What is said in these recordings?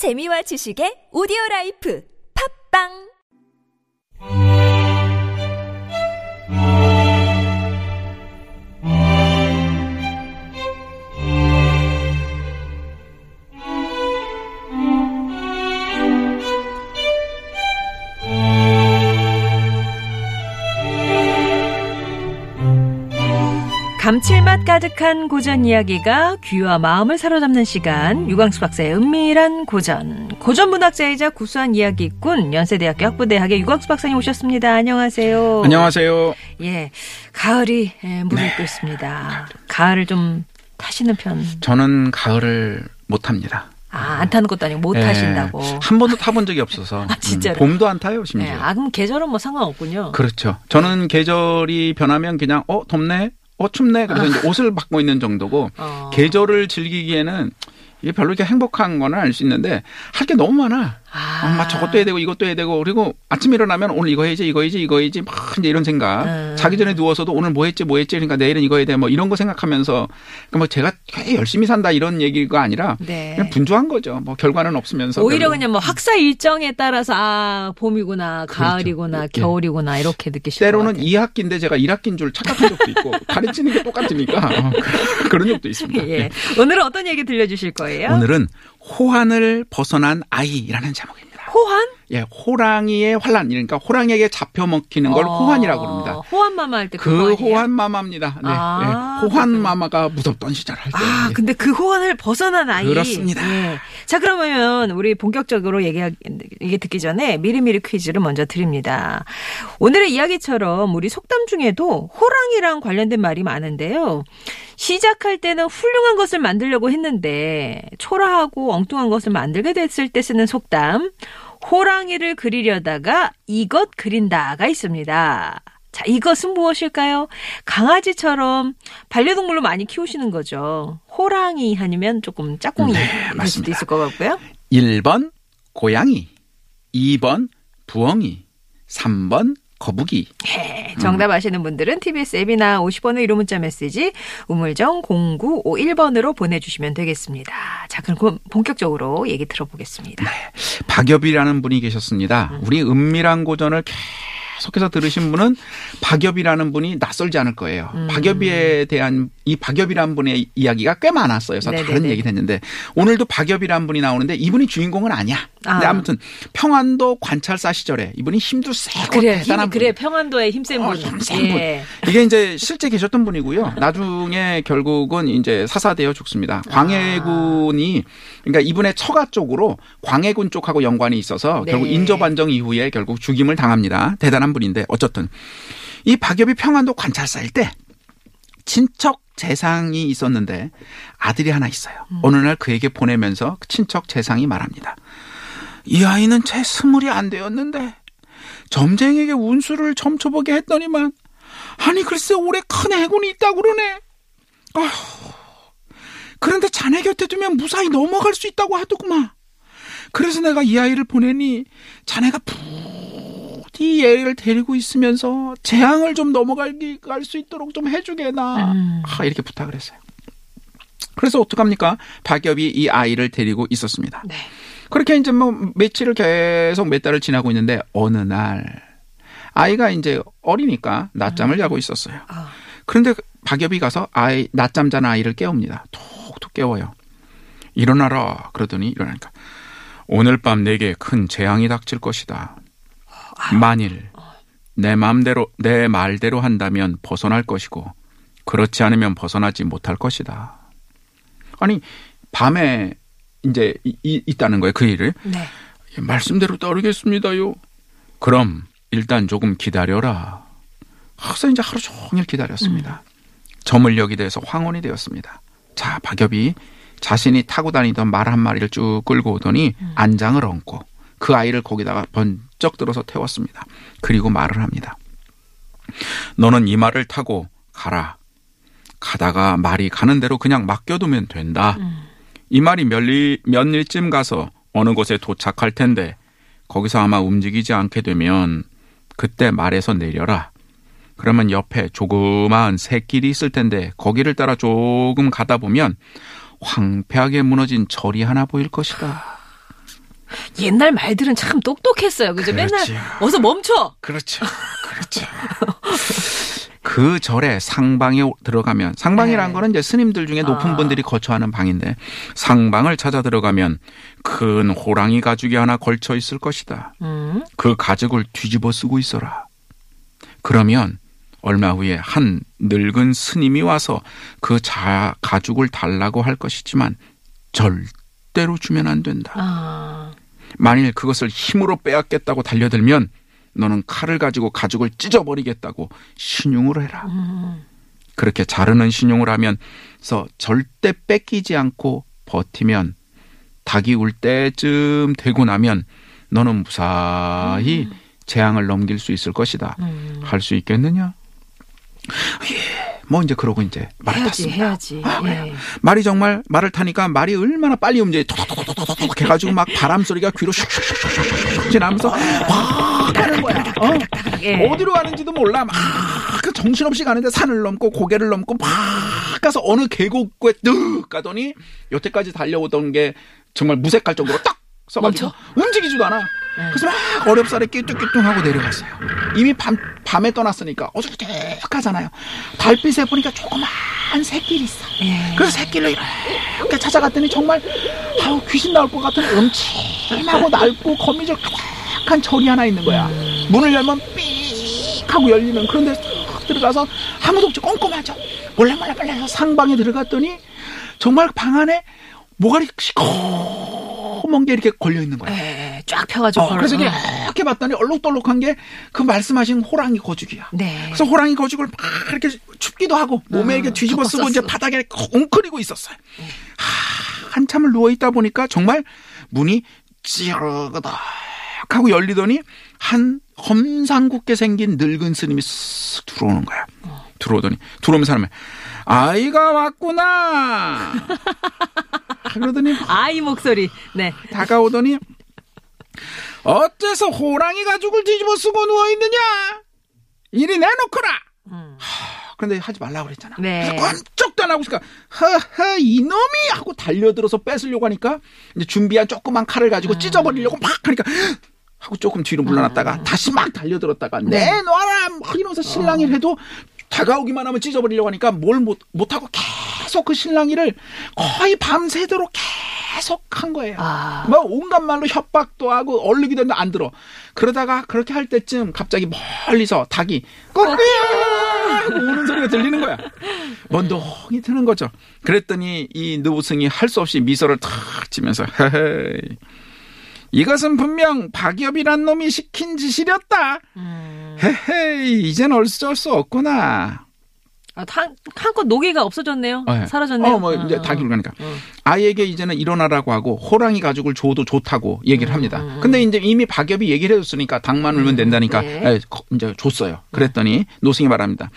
재미와 지식의 오디오 life. 팟빵 감칠맛 가득한 고전 이야기가 귀와 마음을 사로잡는 시간 유광수 박사의 은밀한 고전 고전 문학자이자 구수한 이야기꾼 연세대학교 학부대학의 유광수 박사님 오셨습니다. 안녕하세요. 안녕하세요. 예, 가을이 예, 무르익고 있습니다. 가을을 좀 타시는 편. 저는 가을을 못 탑니다. 아, 안 타는 것도 아니고 못 예, 타신다고. 한 번도 타본 적이 없어서. 아, 진짜로? 음, 봄도 안 타요, 심지어. 예, 아, 그럼 계절은 뭐 상관없군요. 그렇죠. 저는 계절이 변하면 그냥 어 덥네, 어 춥네. 그래서 이제 옷을 바꿔 있는 정도고 어. 계절을 즐기기에는 이게 별로 이렇게 행복한 거는 알 수 있는데 할 게 너무 많아. 아. 어, 막 저것도 해야 되고 이것도 해야 되고 그리고 아침에 일어나면 오늘 이거 해야지 이거 해야지 이거 해야지 막 이제 이런 생각. 음. 자기 전에 누워서도 오늘 뭐 했지 뭐 했지 그러니까 내일은 이거 해야 돼 뭐 이런 거 생각하면서 그러니까 뭐 제가 꽤 열심히 산다 이런 얘기가 아니라 네. 그냥 분주한 거죠. 뭐 결과는 없으면서 오히려 별로. 그냥 뭐 학사 일정에 따라서 아 봄이구나 가을이구나 예. 겨울이구나 이렇게 느끼실 것 때로는 같아요. 2학기인데 제가 1학기인 줄 착각한 적도 있고 가르치는 게 똑같으니까 어, 그런 적도 있습니다. 예. 오늘은 어떤 얘기 들려주실 거예요? 오늘은 호환을 벗어난 아이라는 제목입니다. 호환? 예, 호랑이의 환란 그러니까 호랑이에게 잡혀 먹히는 걸 어, 호환이라고 합니다. 호환마마 할 때그 그거 아니에요? 호환 마마입니다. 네, 아, 네. 호환 마마가 무섭던 시절 할 때. 아, 예. 근데 그 호환을 벗어난 아이. 그렇습니다. 예. 자, 그러면 우리 본격적으로 얘기, 얘기 듣기 전에 미리미리 퀴즈를 먼저 드립니다. 오늘의 이야기처럼 우리 속담 중에도 호랑이랑 관련된 말이 많은데요. 시작할 때는 훌륭한 것을 만들려고 했는데 초라하고 엉뚱한 것을 만들게 됐을 때 쓰는 속담. 호랑이를 그리려다가 이것 그린다가 있습니다. 자, 이것은 무엇일까요? 강아지처럼 반려동물로 많이 키우시는 거죠. 호랑이 아니면 조금 짝꿍이 네, 될 수도 맞습니다. 있을 것 같고요. 1번 고양이, 2번 부엉이, 3번 거북이. 네, 정답 아시는 분들은 TBS 앱이나 50번의 1호 문자 메시지 우물정 0951번으로 보내주시면 되겠습니다. 자, 그럼 본격적으로 얘기 들어보겠습니다. 박엽이라는 분이 계셨습니다. 우리 은밀한 고전을 계속해서 들으신 분은 박엽이라는 분이 낯설지 않을 거예요. 음. 박엽이에 대한 이 박엽이라는 분의 이야기가 꽤 많았어요. 그래서 네네네. 다른 얘기를 했는데 오늘도 박엽이라는 분이 나오는데 이분이 주인공은 아니야. 근데 아. 아무튼 평안도 관찰사 시절에 이분이 힘도 세고 그래, 힘, 대단한 그래 분. 평안도의 힘센 어, 분. 힘센 예. 이게 이제 실제 계셨던 분이고요. 나중에 결국은 이제 사사되어 죽습니다. 광해군이 그러니까 이분의 처가 쪽으로 광해군 쪽하고 연관이 있어서 네. 결국 인조반정 이후에 결국 죽임을 당합니다. 대단한 분인데 어쨌든 이 박엽이 평안도 관찰사일 때 친척 재상이 있었는데 아들이 하나 있어요. 어느 날 그에게 보내면서 그 친척 재상이 말합니다. 이 아이는 채 스물이 안 되었는데 점쟁에게 운수를 점쳐보게 했더니만 아니 글쎄 올해 큰 해군이 있다고 그러네. 아휴. 그런데 자네 곁에 두면 무사히 넘어갈 수 있다고 하더구만. 그래서 내가 이 아이를 보내니 자네가 부 디 얘를 데리고 있으면서 재앙을 좀 넘어갈기 갈수 있도록 좀 해주게나. 음. 아, 이렇게 부탁을 했어요. 그래서 어떡합니까? 박엽이 이 아이를 데리고 있었습니다. 네. 그렇게 이제 뭐 며칠을 계속 몇 달을 지나고 있는데 어느 날 아이가 이제 어리니까 낮잠을 자고 있었어요. 아. 그런데 박엽이 가서 아이 낮잠 자는 아이를 깨웁니다. 톡톡 깨워요. 일어나라 그러더니 일어나니까 오늘 밤 내게 큰 재앙이 닥칠 것이다. 만일 내 마음대로 내 말대로 한다면 벗어날 것이고 그렇지 않으면 벗어나지 못할 것이다. 아니 밤에 이제 이- 이- 있다는 거예요 그 일을 네. 예, 말씀대로 따르겠습니다요. 그럼 일단 조금 기다려라. 그래서 이제 하루 종일 기다렸습니다. 점을 여기 대해서 황혼이 되었습니다. 자, 박엽이 자신이 타고 다니던 말 한 마리를 쭉 끌고 오더니 안장을 얹고 그 아이를 거기다가 번 쩍 들어서 태웠습니다. 그리고 말을 합니다. 너는 이 말을 타고 가라. 가다가 말이 가는 대로 그냥 맡겨두면 된다. 이 말이 몇, 일, 몇 일쯤 가서 어느 곳에 도착할 텐데 거기서 아마 움직이지 않게 되면 그때 말에서 내려라. 그러면 옆에 조그마한 새길이 있을 텐데 거기를 따라 조금 가다 보면 황폐하게 무너진 절이 하나 보일 것이다. 옛날 말들은 참 똑똑했어요. 그죠? 맨날. 어서 멈춰. 그렇죠. 그렇죠. 그 절에 상방에 들어가면 상방이라는 네. 거는 이제 스님들 중에 높은 아. 분들이 거처하는 방인데 상방을 찾아 들어가면 큰 호랑이 가죽이 하나 걸쳐 있을 것이다. 음. 그 가죽을 뒤집어 쓰고 있어라. 그러면 얼마 후에 한 늙은 스님이 와서 그 자, 가죽을 달라고 할 것이지만 절대로 주면 안 된다. 아. 만일 그것을 힘으로 빼앗겠다고 달려들면 너는 칼을 가지고 가죽을 찢어버리겠다고 신용을 해라. 음. 그렇게 자르는 신용을 하면서 절대 뺏기지 않고 버티면 닭이 울 때쯤 되고 나면 너는 무사히 재앙을 넘길 수 있을 것이다. 음. 할수 있겠느냐? 예. 뭐 이제 그러고 이제 말을 해야지, 탔습니다. 해야지. 아? 예. 말이 정말 말을 타니까 말이 얼마나 빨리 움직여 톡톡톡톡톡 해가지고 막 바람 소리가 귀로 슉슉슉슉슉 지나면서 막 가는 거야. 어? 예. 어디로 가는지도 몰라. 막 그 정신없이 가는데 산을 넘고 고개를 넘고 막 가서 어느 계곡에 뜩 가더니 여태까지 달려오던 게 정말 무색할 정도로 딱 서가지고 멈춰. 움직이지도 않아. 그래서 막 어렵사리 끼뚱끼뚱하고 내려갔어요. 이미 밤, 밤에 떠났으니까 어둑어둑하잖아요. 달빛에 보니까 조그만 새길이 있어. 예. 그래서 새길로 이렇게 찾아갔더니 정말 아우 귀신 나올 것 같은 음침하고 낡고 거미줄 가득한 절이 하나 있는 거야. 문을 열면 삑 하고 열리는 그런데 딱 들어가서 아무도 없죠. 꼼꼼하죠. 몰래 몰래 해서 상방에 들어갔더니 정말 방 안에 뭐가 시커 먼게 이렇게 걸려 있는 거야. 예. 쫙 펴가지고. 어, 그래서 어. 이렇게 봤더니 얼룩덜룩한 게 그 말씀하신 호랑이 거죽이야. 네. 그래서 호랑이 거죽을 막 이렇게 춥기도 하고 몸에 어, 이렇게 뒤집어 쓰고 이제. 바닥에 웅크리고 있었어요. 하, 한참을 누워 있다 보니까 정말 문이 찌르그덕 하고 열리더니 한 험상궂게 생긴 늙은 스님이 쓱 들어오는 거야. 들어오더니 들어오면 사람이 아이가 왔구나. 그러더니 아이 목소리. 네. 다가오더니 어째서 호랑이 가죽을 뒤집어 쓰고 누워 있느냐? 이리 내놓거라. 음. 그런데 하지 말라고 그랬잖아. 네. 깜짝도 안 하고 있으니까 허허 이놈이 하고 달려들어서 뺏으려고 하니까 이제 준비한 조그만 칼을 가지고 찢어버리려고 막 하니까 하고 조금 뒤로 물러났다가 다시 막 달려들었다가 내놔라 막 이러면서 실랑이를 해도 다가오기만 하면 찢어버리려고 하니까 뭘 못 못하고 계속 그 실랑이를 거의 밤새도록 계속 한 거예요. 아. 뭐 온갖 말로 협박도 하고 얼르기도 했는데 안 들어. 그러다가 그렇게 할 때쯤 갑자기 멀리서 닭이 하고 우는 소리가 들리는 거야. 먼동이 트는 거죠. 그랬더니 이 노승이 할 수 없이 미소를 탁 지면서 헤헤이 이것은 분명 박엽이란 놈이 시킨 짓이렸다. 음. 헤헤이 이젠 어쩔 수 없구나. 아, 한, 한껏 노개가 없어졌네요. 어, 예. 사라졌네요. 어, 뭐 이제 어, 닭이 그러니까 어. 아이에게 이제는 일어나라고 하고 호랑이 가죽을 줘도 좋다고 얘기를 합니다. 음, 음. 근데 이제 이미 박엽이 얘기를 해줬으니까 닭만 울면 된다니까 네. 에, 거- 이제 줬어요. 그랬더니 노승이 말합니다.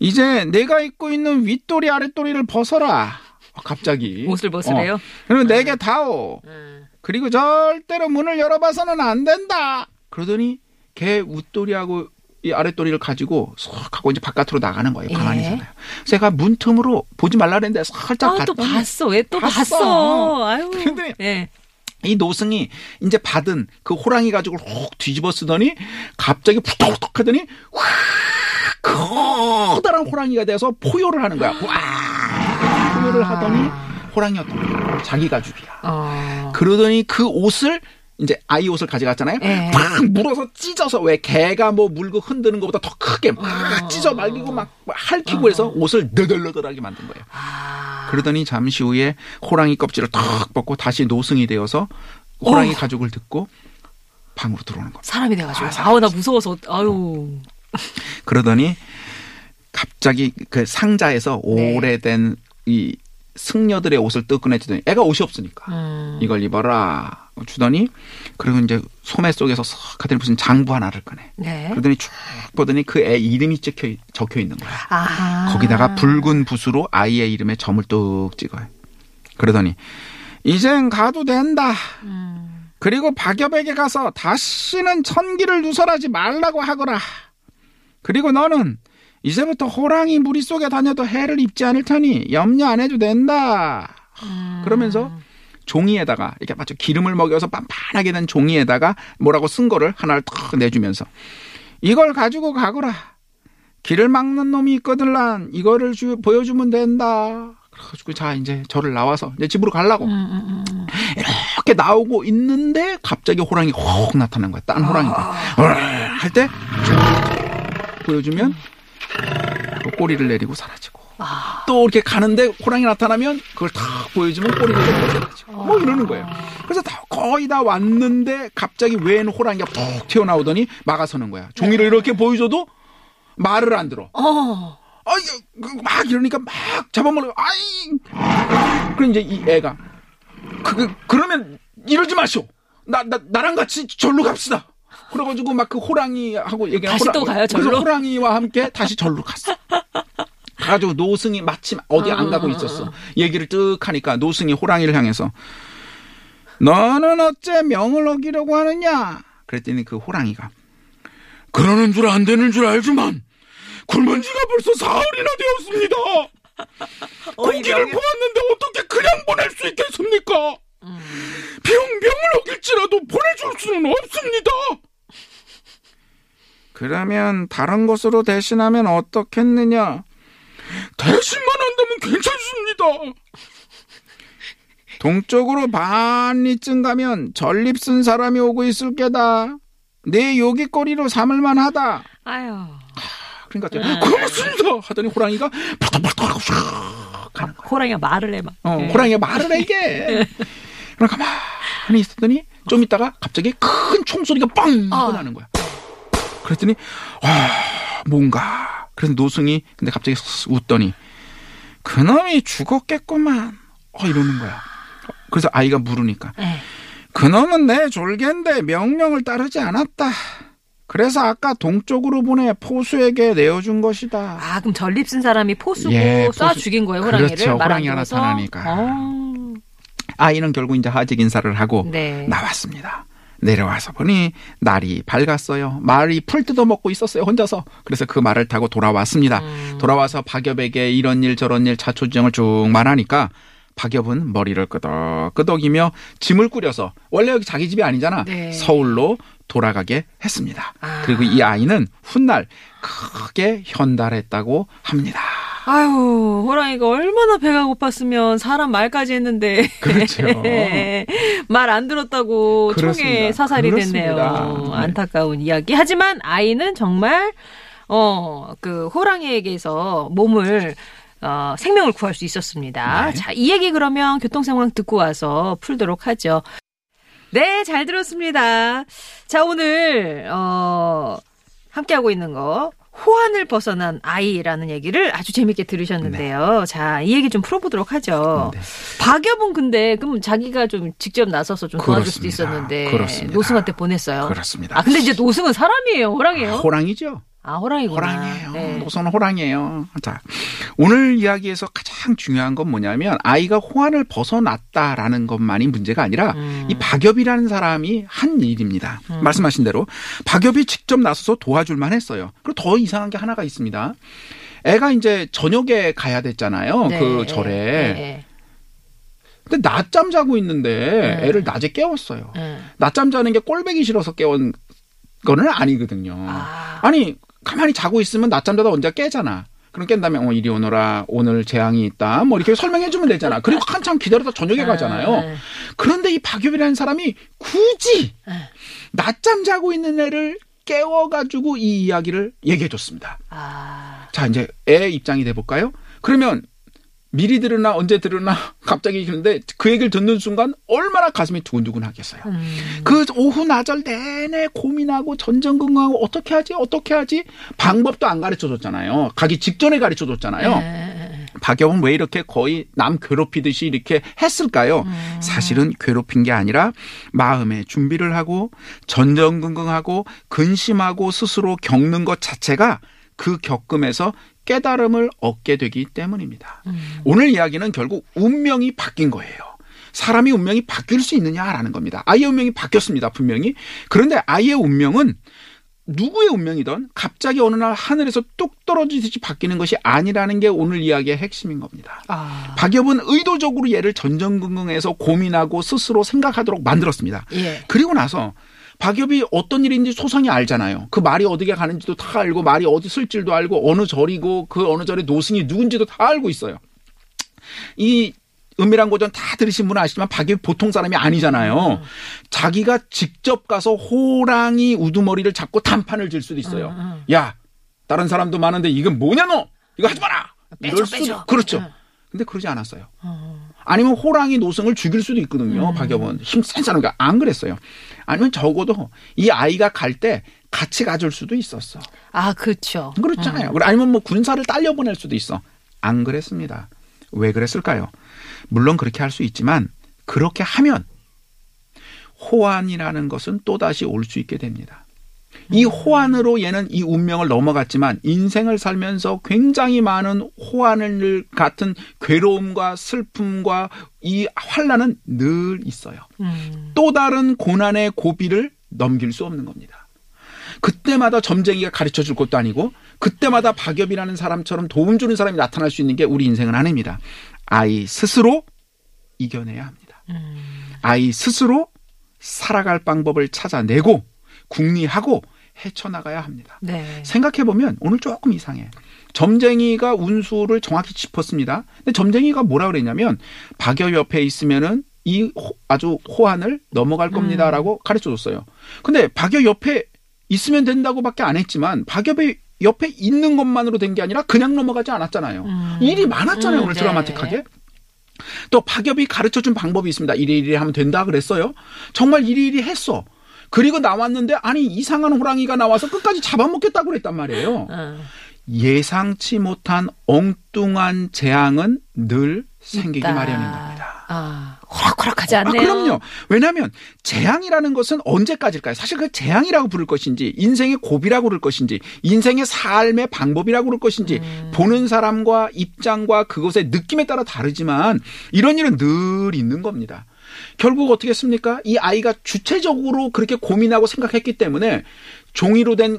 이제 내가 입고 있는 윗도리 아랫도리를 벗어라. 어, 갑자기 옷을 벗으래요? 어. 그러면 내게 다오. 음. 그리고 절대로 문을 열어봐서는 안 된다. 그러더니 개 윗도리하고 이 아랫도리를 가지고 쏙 하고 이제 바깥으로 나가는 거예요. 방 예. 안에서요. 제가 문틈으로 보지 말라 그랬는데 살짝 아, 또 봤더니 봤어. 왜 또 봤어. 봤어? 아유. 근데 예. 이 노승이 이제 받은 그 호랑이 가죽을 혹 뒤집어 쓰더니 갑자기 푸덕푸덕 하더니 확 커다란 호랑이가 돼서 포효를 하는 거야. 와 포효를 하더니 호랑이였던 거야. 자기 가죽이야. 어. 그러더니 그 옷을 이제 아이 옷을 가져갔잖아요. 예. 팍 물어서 찢어서 왜 개가 뭐 물고 흔드는 것보다 더 크게 막 어. 찢어 말리고 막 핥히고 해서 옷을 너덜너덜하게 만든 거예요. 아. 그러더니 잠시 후에 호랑이 껍질을 탁 벗고 다시 노승이 되어서 호랑이 오. 가죽을 듣고 방으로 들어오는 겁니다. 사람이 돼가지고. 아, 아우, 나 무서워서. 아유. 그러더니 갑자기 그 상자에서 네. 오래된 이 승려들의 옷을 뜯 꺼내주더니 애가 옷이 없으니까 음. 이걸 입어라 주더니 그리고 이제 소매 속에서 싹 하더니 무슨 장부 하나를 꺼내. 네. 그러더니 쭉 보더니 그 애 이름이 적혀, 적혀 있는 거야. 아. 거기다가 붉은 붓으로 아이의 이름에 점을 뚝 찍어요. 그러더니 이젠 가도 된다. 음. 그리고 박엽에게 가서 다시는 천기를 누설하지 말라고 하거라. 그리고 너는 이제부터 호랑이 무리 속에 다녀도 해를 입지 않을 테니 염려 안 해도 된다. 음. 그러면서 종이에다가 이렇게 마치 기름을 먹여서 빤빤하게 된 종이에다가 뭐라고 쓴 거를 하나를 탁 내주면서 이걸 가지고 가거라. 길을 막는 놈이 있거든 난 이거를 주, 보여주면 된다. 그래가지고 자 이제 저를 나와서 이제 집으로 가려고 음, 음, 음. 이렇게 나오고 있는데 갑자기 호랑이 확 나타난 거야. 딴 호랑이가 할때 보여주면 또 꼬리를 내리고 사라지고 아. 또 이렇게 가는데 호랑이 나타나면 그걸 탁 보여주면 꼬리를 내리고 사라지고 뭐 이러는 거예요. 그래서 다 거의 다 왔는데 갑자기 웬 호랑이가 푹 튀어나오더니 막아서는 거야. 종이를 이렇게 보여줘도 말을 안 들어. 어. 아이, 그막 이러니까 막 잡아먹으려, 아이! 그럼 이제 이 애가, 그, 그, 그러면 이러지 마시오! 나, 나, 나랑 같이 절로 갑시다! 그래가지고 막 그 호랑이하고 얘기하고. 다시 또 가요, 절로? 그래서 호랑이와 함께 다시 절로 갔어. 가가지고 노승이 마침 어디 안 가고 있었어. 얘기를 뜩 하니까 노승이 호랑이를 향해서, 너는 어째 명을 어기려고 하느냐? 그랬더니 그 호랑이가, 그러는 줄 안 되는 줄 알지만, 굶은 지가 벌써 사흘이나 되었습니다. 공기를 보았는데 어떻게 그냥 보낼 수 있겠습니까? 병병을 어길지라도 보내줄 수는 없습니다. 그러면 다른 곳으로 대신하면 어떻겠느냐? 대신만 한다면 괜찮습니다. 동쪽으로 반리쯤 가면 전립 쓴 사람이 오고 있을 게다. 내 요깃거리로 삼을만 하다. 아유. 그러니까 고맙습니다 하더니 호랑이가 팍팍팍 가는 거야. 호랑이가 말을 해 막. 어, 예. 호랑이가 말을 해 이게. 그러니까 가만히 있었더니 좀 있다가 갑자기 큰 총소리가 빵 어. 나는 거야. 그랬더니 와 뭔가. 그래서 노승이 근데 갑자기 웃더니 그놈이 죽었겠구만. 어 이러는 거야. 그래서 아이가 물으니까 예. 그놈은 내 졸개인데 명령을 따르지 않았다. 그래서 아까 동쪽으로 보내 포수에게 내어준 것이다. 아, 그럼 전립 쓴 사람이 포수고 예, 쏴 포수. 죽인 거예요, 호랑이를. 그렇죠. 말안 호랑이가 들어서? 나타나니까. 어. 아이는 결국 이제 하직 인사를 하고 네. 나왔습니다. 내려와서 보니 날이 밝았어요. 말이 풀 뜯어 먹고 있었어요. 혼자서. 그래서 그 말을 타고 돌아왔습니다. 음. 돌아와서 박엽에게 이런 일 저런 일 자초지정을 쭉 말하니까 박엽은 머리를 끄덕 끄덕이며 짐을 꾸려서 원래 여기 자기 집이 아니잖아. 네. 서울로 돌아가게 했습니다. 아. 그리고 이 아이는 훗날 크게 현달했다고 합니다. 아유, 호랑이가 얼마나 배가 고팠으면 사람 말까지 했는데. 그렇죠. 말 안 들었다고 총에 그렇습니다. 사살이 그렇습니다. 됐네요. 네. 안타까운 이야기. 하지만 아이는 정말, 어, 그 호랑이에게서 몸을 어, 생명을 구할 수 있었습니다. 네. 자, 이 얘기 그러면 교통 상황 듣고 와서 풀도록 하죠. 네, 잘 들었습니다. 자, 오늘, 어, 함께하고 있는 거. 호환을 벗어난 아이라는 얘기를 아주 재밌게 들으셨는데요. 자, 이 얘기 좀 풀어보도록 하죠. 네. 박여분 근데 그럼 자기가 좀 직접 나서서 좀 도와줄 수도. 있었는데 그렇습니다. 노승한테 보냈어요. 그렇습니다. 아 근데 이제 노승은 사람이에요, 호랑이에요? 호랑이죠. 아 호랑이구나. 호랑이에요. 네. 노선은 호랑이에요. 자, 오늘 이야기에서 가장 중요한 건 뭐냐면 아이가 호환을 벗어났다라는 것만이 문제가 아니라 음. 이 박엽이라는 사람이 한 일입니다. 말씀하신 대로 박엽이 직접 나서서 도와줄 만 했어요. 그리고 더 이상한 게 하나가 있습니다. 애가 이제 저녁에 가야 됐잖아요. 네, 그 절에. 네, 근데 낮잠 자고 있는데 네. 애를 낮에 깨웠어요. 네. 낮잠 자는 게 꼴배기 싫어서 깨운 거는 아니거든요. 아. 아니 가만히 자고 있으면 낮잠 자다 언제 깨잖아. 그럼 깬 다음에 어 이리 오너라 오늘 재앙이 있다 뭐 이렇게 설명해 주면 되잖아. 그리고 한참 기다려다 저녁에 가잖아요. 네. 그런데 이 박유빈이라는 사람이 굳이 네. 낮잠 자고 있는 애를 깨워가지고 이 이야기를 얘기해 줬습니다. 아. 자 이제 애 입장이 돼 볼까요? 그러면 미리 들으나 언제 들으나 갑자기 그런데 그 얘기를 듣는 순간 얼마나 가슴이 두근두근 하겠어요. 음. 그 오후 나절 내내 고민하고 전전긍긍하고 어떻게 하지 어떻게 하지 방법도 안 가르쳐 줬잖아요. 가기 직전에 가르쳐 줬잖아요. 네. 박여은 왜 이렇게 거의 남 괴롭히듯이 이렇게 했을까요? 사실은 괴롭힌 게 아니라 마음의 준비를 하고 전전긍긍하고 근심하고 스스로 겪는 것 자체가 그 겪음에서 깨달음을 얻게 되기 때문입니다. 오늘 이야기는 결국 운명이 바뀐 거예요. 사람이 운명이 바뀔 수 있느냐라는 겁니다. 아이의 운명이 바뀌었습니다, 분명히. 그런데 아이의 운명은 누구의 운명이든 갑자기 어느 날 하늘에서 뚝 떨어지듯이 바뀌는 것이 아니라는 게 오늘 이야기의 핵심인 겁니다. 아. 박엽은 의도적으로 얘를 전전긍긍해서 고민하고 스스로 생각하도록 만들었습니다. 예. 그리고 나서 박엽이 어떤 일인지 소상히 알잖아요. 그 말이 어디게 가는지도 다 알고 말이 어디 쓸 줄도 알고 어느 절이고 그 어느 절의 노승이 누군지도 다 알고 있어요. 이 은밀한 고전 다 들으신 분은 아시지만 박엽이 보통 사람이 아니잖아요. 자기가 직접 가서 호랑이 우두머리를 잡고 단판을 질 수도 있어요. 음, 야, 다른 사람도 많은데 이건 뭐냐 너? 이거 하지 마라. 빼줘, 빼줘. 그렇죠. 응. 근데 그러지 않았어요. 어. 아니면 호랑이 노승을 죽일 수도 있거든요. 박엽은 힘센 사람이니까 안 그랬어요. 아니면 적어도 이 아이가 갈 때 같이 가줄 수도 있었어. 아, 그렇죠. 그렇잖아요. 그리고 아니면 뭐 군사를 딸려 보낼 수도 있어. 안 그랬습니다. 왜 그랬을까요? 물론 그렇게 할 수 있지만 그렇게 하면 호환이라는 것은 또 다시 올 수 있게 됩니다. 이 호환으로 얘는 이 운명을 넘어갔지만 인생을 살면서 굉장히 많은 호환을 같은 괴로움과 슬픔과 이 환란은 늘 있어요. 음. 또 다른 고난의 고비를 넘길 수 없는 겁니다. 그때마다 점쟁이가 가르쳐 줄 것도 아니고 그때마다 박엽이라는 사람처럼 도움 주는 사람이 나타날 수 있는 게 우리 인생은 아닙니다. 아이 스스로 이겨내야 합니다. 음. 아이 스스로 살아갈 방법을 찾아내고 궁리하고 헤쳐나가야 합니다. 네. 생각해 보면 오늘 조금 이상해. 점쟁이가 운수를 정확히 짚었습니다. 근데 점쟁이가 뭐라 그랬냐면 박여 옆에 있으면은 이 호- 아주 호환을 넘어갈 겁니다라고 가르쳐 줬어요. 근데 박여 옆에 있으면 된다고밖에 안 했지만 박엽의 옆에 있는 것만으로 된 게 아니라 그냥 넘어가지 않았잖아요. 음. 일이 많았잖아요. 음, 오늘 네. 드라마틱하게. 또 박엽이 가르쳐 준 방법이 있습니다. 이리 이리 하면 된다 그랬어요. 정말 이리 이리 했어. 그리고 나왔는데 아니 이상한 호랑이가 나와서 끝까지 잡아먹겠다고 그랬단 말이에요. 어. 예상치 못한 엉뚱한 재앙은 늘 생기기 있다. 마련인 겁니다. 아, 호락호락하지 아, 않네요. 그럼요. 왜냐하면 재앙이라는 것은 언제까지일까요? 사실 그 재앙이라고 부를 것인지, 인생의 고비라고 부를 것인지, 인생의 삶의 방법이라고 부를 것인지, 음. 보는 사람과 입장과 그것의 느낌에 따라 다르지만 이런 일은 늘 있는 겁니다. 결국 어떻게 했습니까? 이 아이가 주체적으로 그렇게 고민하고 생각했기 때문에 종이로 된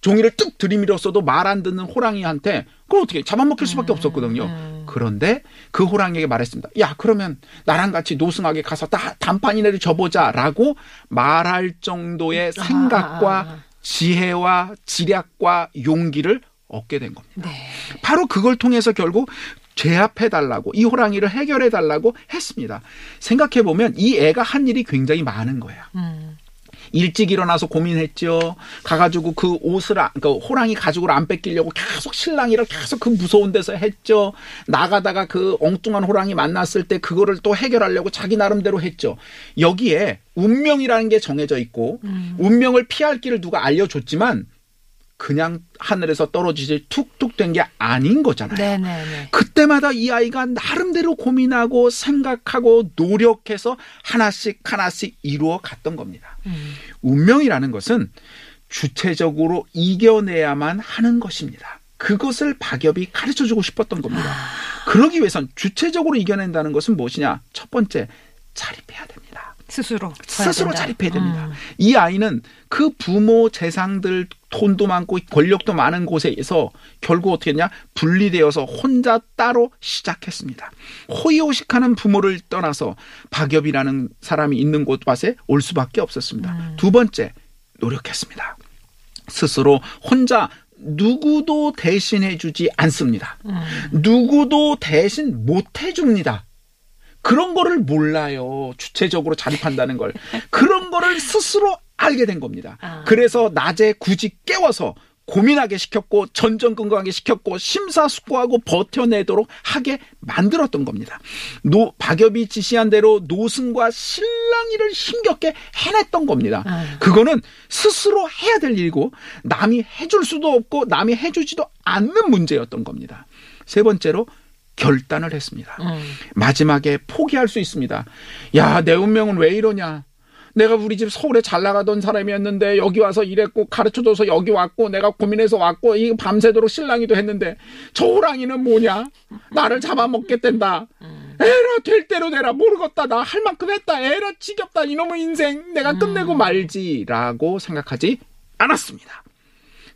종이를 뚝 들이밀었어도 말 안 듣는 호랑이한테 그걸 어떻게 잡아먹힐 수밖에 없었거든요. 그런데 그 호랑이에게 말했습니다. 야, 그러면 나랑 같이 노승하게 가서 다 단판이라도 접어자라고 말할 정도의 생각과 아. 지혜와 지략과 용기를 얻게 된 겁니다. 네. 바로 그걸 통해서 결국 제압해 달라고 이 호랑이를 해결해 달라고 했습니다. 생각해 보면 이 애가 한 일이 굉장히 많은 거예요. 음. 일찍 일어나서 고민했죠. 가가지고 그 옷을, 안- 그 호랑이 가죽을 안 뺏기려고 계속 신랑이랑 계속 그 무서운 데서 했죠. 나가다가 그 엉뚱한 호랑이 만났을 때 그거를 또 해결하려고 자기 나름대로 했죠. 여기에 운명이라는 게 정해져 있고, 운명을 피할 길을 누가 알려줬지만, 그냥 하늘에서 떨어지지 툭툭 된 게 아닌 거잖아요. 네네네. 그때마다 이 아이가 나름대로 고민하고 생각하고 노력해서 하나씩 하나씩 이루어 갔던 겁니다. 음. 운명이라는 것은 주체적으로 이겨내야만 하는 것입니다. 그것을 박엽이 가르쳐 주고 싶었던 겁니다. 아. 그러기 위해선 주체적으로 이겨낸다는 것은 무엇이냐? 첫 번째, 자립해야 됩니다. 스스로. 스스로 된다. 자립해야 됩니다. 음. 이 아이는 그 부모 재산들 돈도 많고 권력도 많은 곳에서 결국 어떻게 했냐 분리되어서 혼자 따로 시작했습니다. 호의호식하는 부모를 떠나서 박엽이라는 사람이 있는 곳밭에 올 수밖에 없었습니다. 두 번째 노력했습니다. 스스로 혼자 누구도 대신해 주지 않습니다. 누구도 대신 못 해줍니다. 그런 거를 몰라요. 주체적으로 자립한다는 걸. 그런 거를 스스로 알게 된 겁니다. 아. 그래서 낮에 굳이 깨워서 고민하게 시켰고 전전긍긍하게 시켰고 심사숙고하고 버텨내도록 하게 만들었던 겁니다. 노 박엽이 지시한 대로 노승과 신랑이를 힘겹게 해냈던 겁니다. 아. 그거는 스스로 해야 될 일이고 남이 해줄 수도 없고 남이 해주지도 않는 문제였던 겁니다. 세 번째로 결단을 했습니다. 음. 마지막에 포기할 수 있습니다. 야, 내 운명은 왜 이러냐? 내가 우리 집 서울에 잘 나가던 사람이었는데 여기 와서 일했고 가르쳐줘서 여기 왔고 내가 고민해서 왔고 이 밤새도록 실랑이도 했는데 저 호랑이는 뭐냐? 나를 잡아먹겠댄다. 에라 될 대로 되라 모르겠다 나 할 만큼 했다 에라 지겹다 이놈의 인생 내가 끝내고 말지라고 생각하지 않았습니다.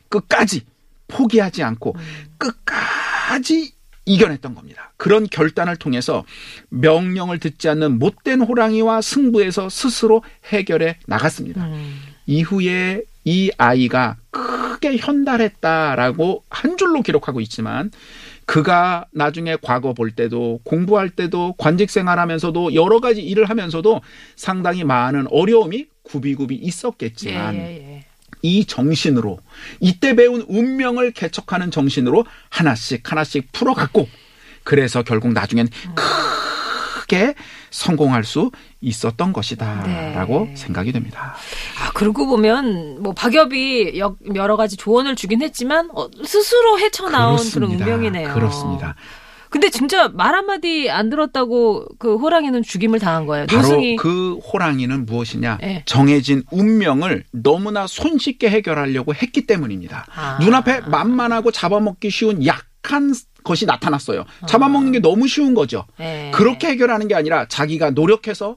끝까지 포기하지 않고 끝까지 이겨냈던 겁니다. 그런 결단을 통해서 명령을 듣지 않는 못된 호랑이와 승부에서 스스로 해결해 나갔습니다. 음. 이후에 이 아이가 크게 현달했다라고 한 줄로 기록하고 있지만 그가 나중에 과거 볼 때도 공부할 때도 관직 생활하면서도 여러 가지 일을 하면서도 상당히 많은 어려움이 구비구비 있었겠지만 예, 예, 예. 이 정신으로 이때 배운 운명을 개척하는 정신으로 하나씩 하나씩 풀어갔고 그래서 결국 나중엔 크게 성공할 수 있었던 것이다라고 네. 생각이 됩니다. 아, 그러고 보면 뭐 박엽이 여- 여러 가지 조언을 주긴 했지만 어, 스스로 헤쳐나온 그런 그렇습니다. 운명이네요. 그렇습니다. 근데 진짜 말 한마디 안 들었다고 그 호랑이는 죽임을 당한 거예요. 바로 노승이 그 호랑이는 무엇이냐? 예. 정해진 운명을 너무나 손쉽게 해결하려고 했기 때문입니다. 아. 눈앞에 만만하고 잡아먹기 쉬운 약한 것이 나타났어요. 잡아먹는 게 너무 쉬운 거죠. 예. 그렇게 해결하는 게 아니라 자기가 노력해서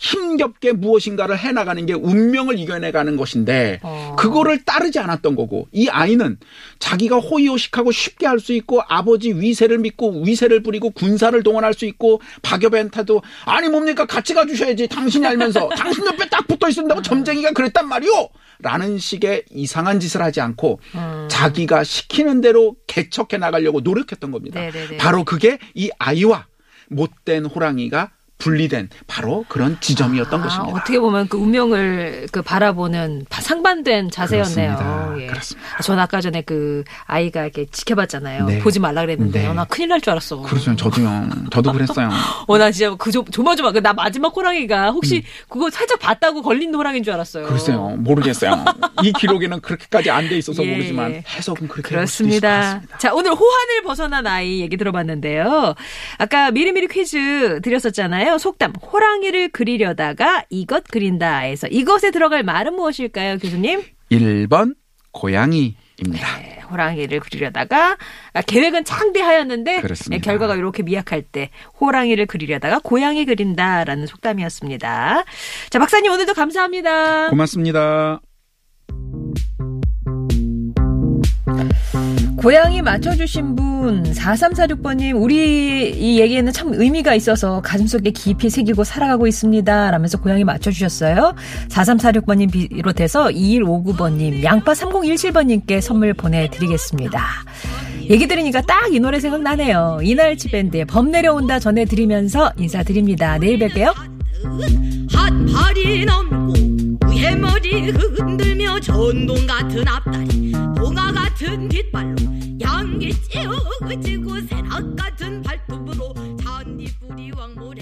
힘겹게 무엇인가를 해나가는 게 운명을 이겨내가는 것인데 어. 그거를 따르지 않았던 거고 이 아이는 자기가 호의호식하고 쉽게 할 수 있고 아버지 위세를 믿고 위세를 부리고 군사를 동원할 수 있고 박여벤타도 아니 뭡니까 같이 가주셔야지 당신이 알면서 당신 옆에 딱 붙어 있는다고 점쟁이가 그랬단 말이오 라는 식의 이상한 짓을 하지 않고 음. 자기가 시키는 대로 개척해 나가려고 노력했던 겁니다. 네네네. 바로 그게 이 아이와 못된 호랑이가 분리된 바로 그런 지점이었던 아, 것입니다. 어떻게 보면 그 운명을 그 바라보는 바- 상반된 자세였네요. 그렇습니다. 예. 그렇습니다. 전 아까 전에 그 아이가 이렇게 지켜봤잖아요. 네. 보지 말라 그랬는데 네. 어, 나 큰일 날 줄 알았어. 그렇죠. 저도요. 저도 그랬어요. 어, 나 진짜 그 조, 조마조마 그나 마지막 호랑이가 혹시 그거 살짝 봤다고 걸린 호랑이인 줄 알았어요. 음. 글쎄요. 모르겠어요. 이 기록에는 그렇게까지 안 돼 있어서 예, 모르지만 예. 해석은 그렇게 그렇습니다. 자, 오늘 호환을 벗어난 아이 얘기 들어봤는데요. 아까 미리미리 퀴즈 드렸었잖아요. 속담, 호랑이를 그리려다가 이것 그린다에서 이것에 들어갈 말은 무엇일까요, 교수님? 1번 고양이입니다. 네, 호랑이를 그리려다가 아, 계획은 창대하였는데. 네, 결과가 이렇게 미약할 때 호랑이를 그리려다가 고양이 그린다라는 속담이었습니다. 자, 박사님 오늘도 감사합니다. 고맙습니다. 고양이 맞춰주신 분 4346번님 우리 이 얘기에는 참 의미가 있어서 가슴속에 깊이 새기고 살아가고 있습니다. 라면서 고양이 맞춰주셨어요. 4346번님 비롯해서 2159번님 양파 3017번님께 선물 보내드리겠습니다. 얘기 들으니까 딱 이 노래 생각나네요. 이날치 밴드의 범 내려온다 전해드리면서 인사드립니다. 내일 뵐게요. 넘고 머리 흔들며 전동 같은 앞다리 동화 같은 뒷발로 양귀 찌우고 새낙 같은 발톱으로 잔디뿌리 왕모리